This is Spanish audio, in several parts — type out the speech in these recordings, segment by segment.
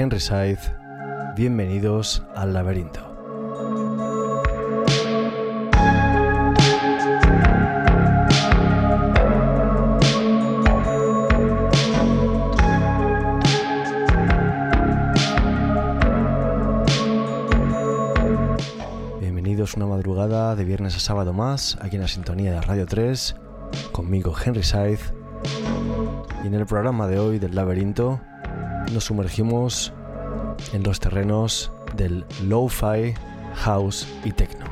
Henry Said. Bienvenidos al laberinto. Bienvenidos una madrugada de viernes a sábado más, aquí en la sintonía de Radio 3, conmigo Henry Said. Y en el programa de hoy del laberinto nos sumergimos en los terrenos del lo-fi, house y techno.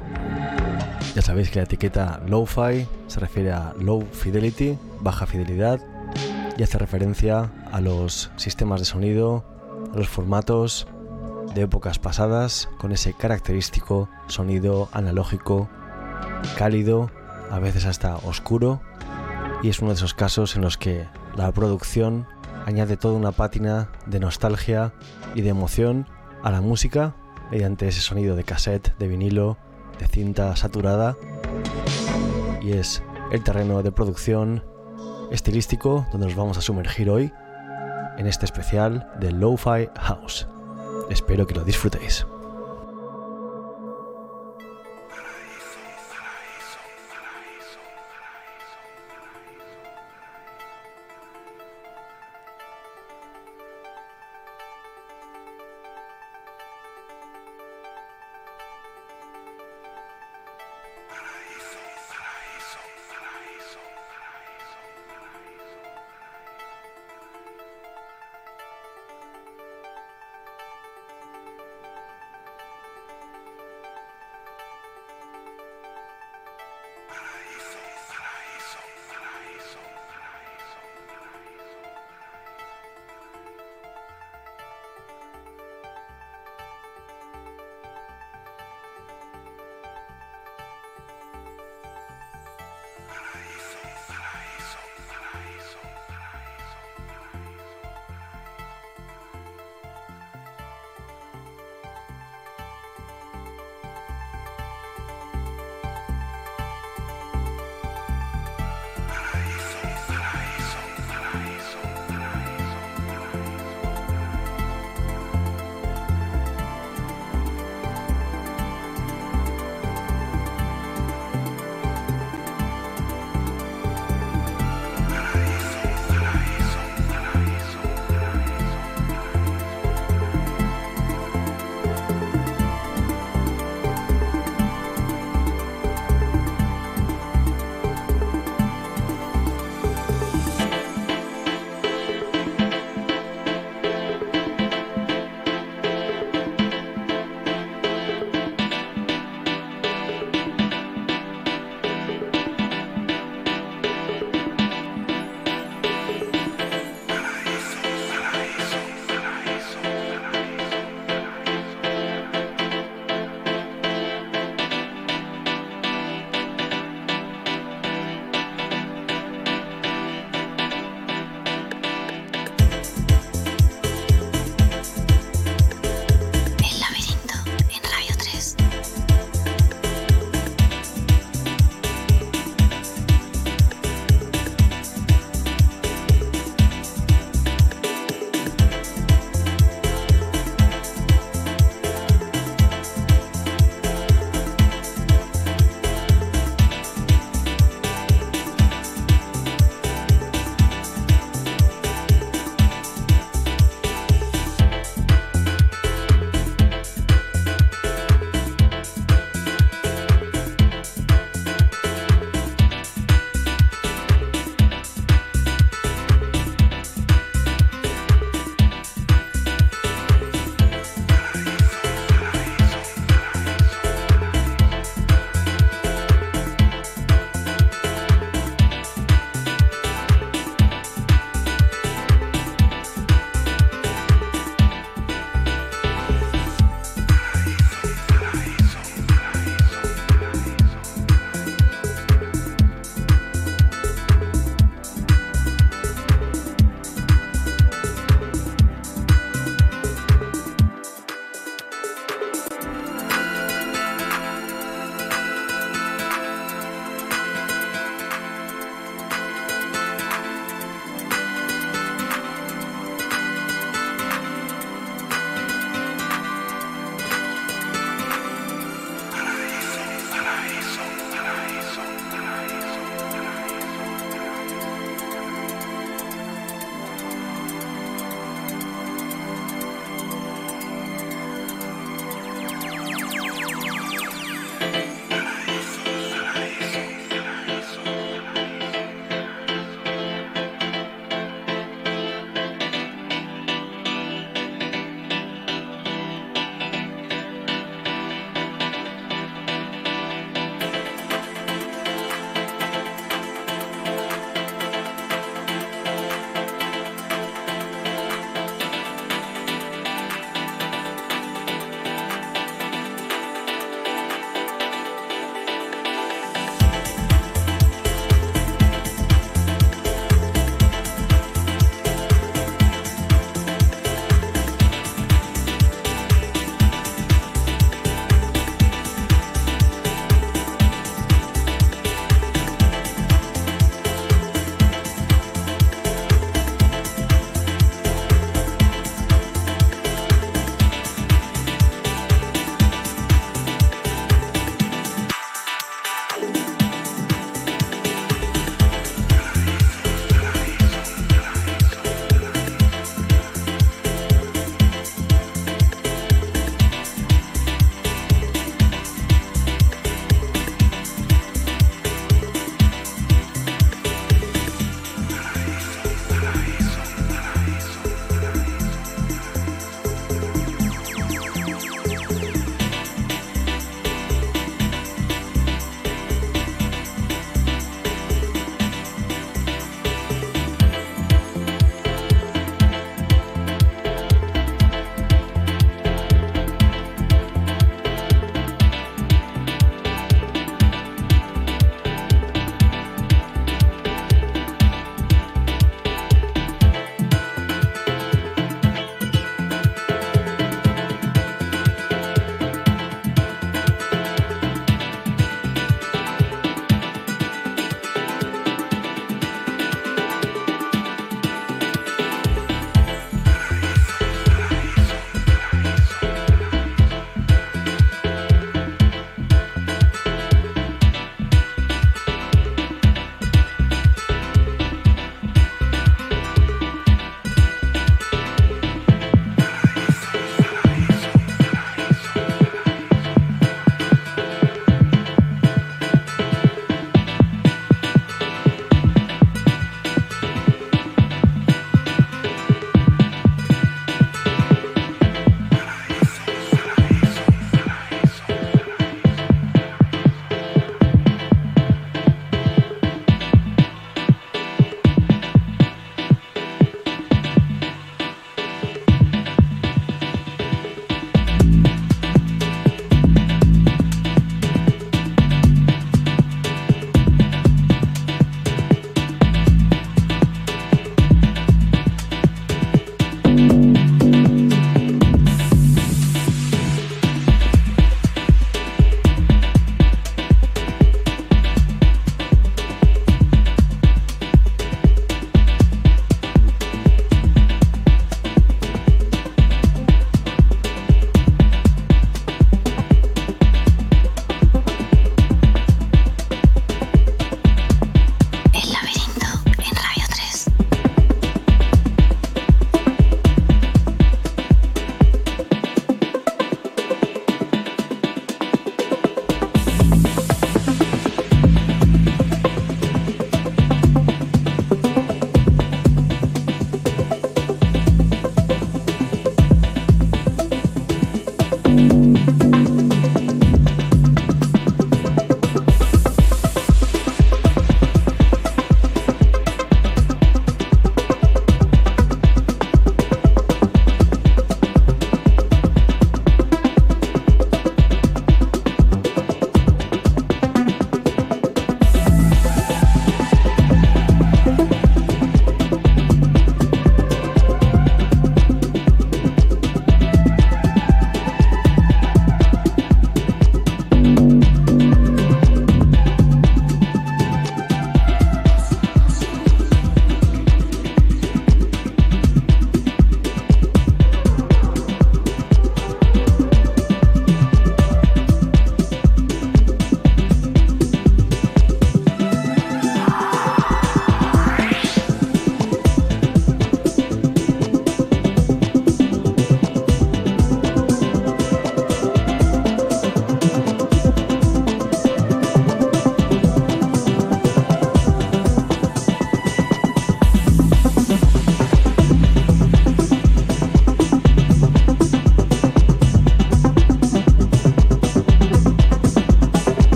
Ya sabéis que la etiqueta lo-fi se refiere a low fidelity, baja fidelidad, y hace referencia a los sistemas de sonido, a los formatos de épocas pasadas con ese característico sonido analógico, cálido, a veces hasta oscuro, y es uno de esos casos en los que la producción añade toda una pátina de nostalgia y de emoción a la música mediante ese sonido de cassette, de vinilo, de cinta saturada. Y es el terreno de producción estilístico donde nos vamos a sumergir hoy en este especial de Lo-Fi House. Espero que lo disfrutéis.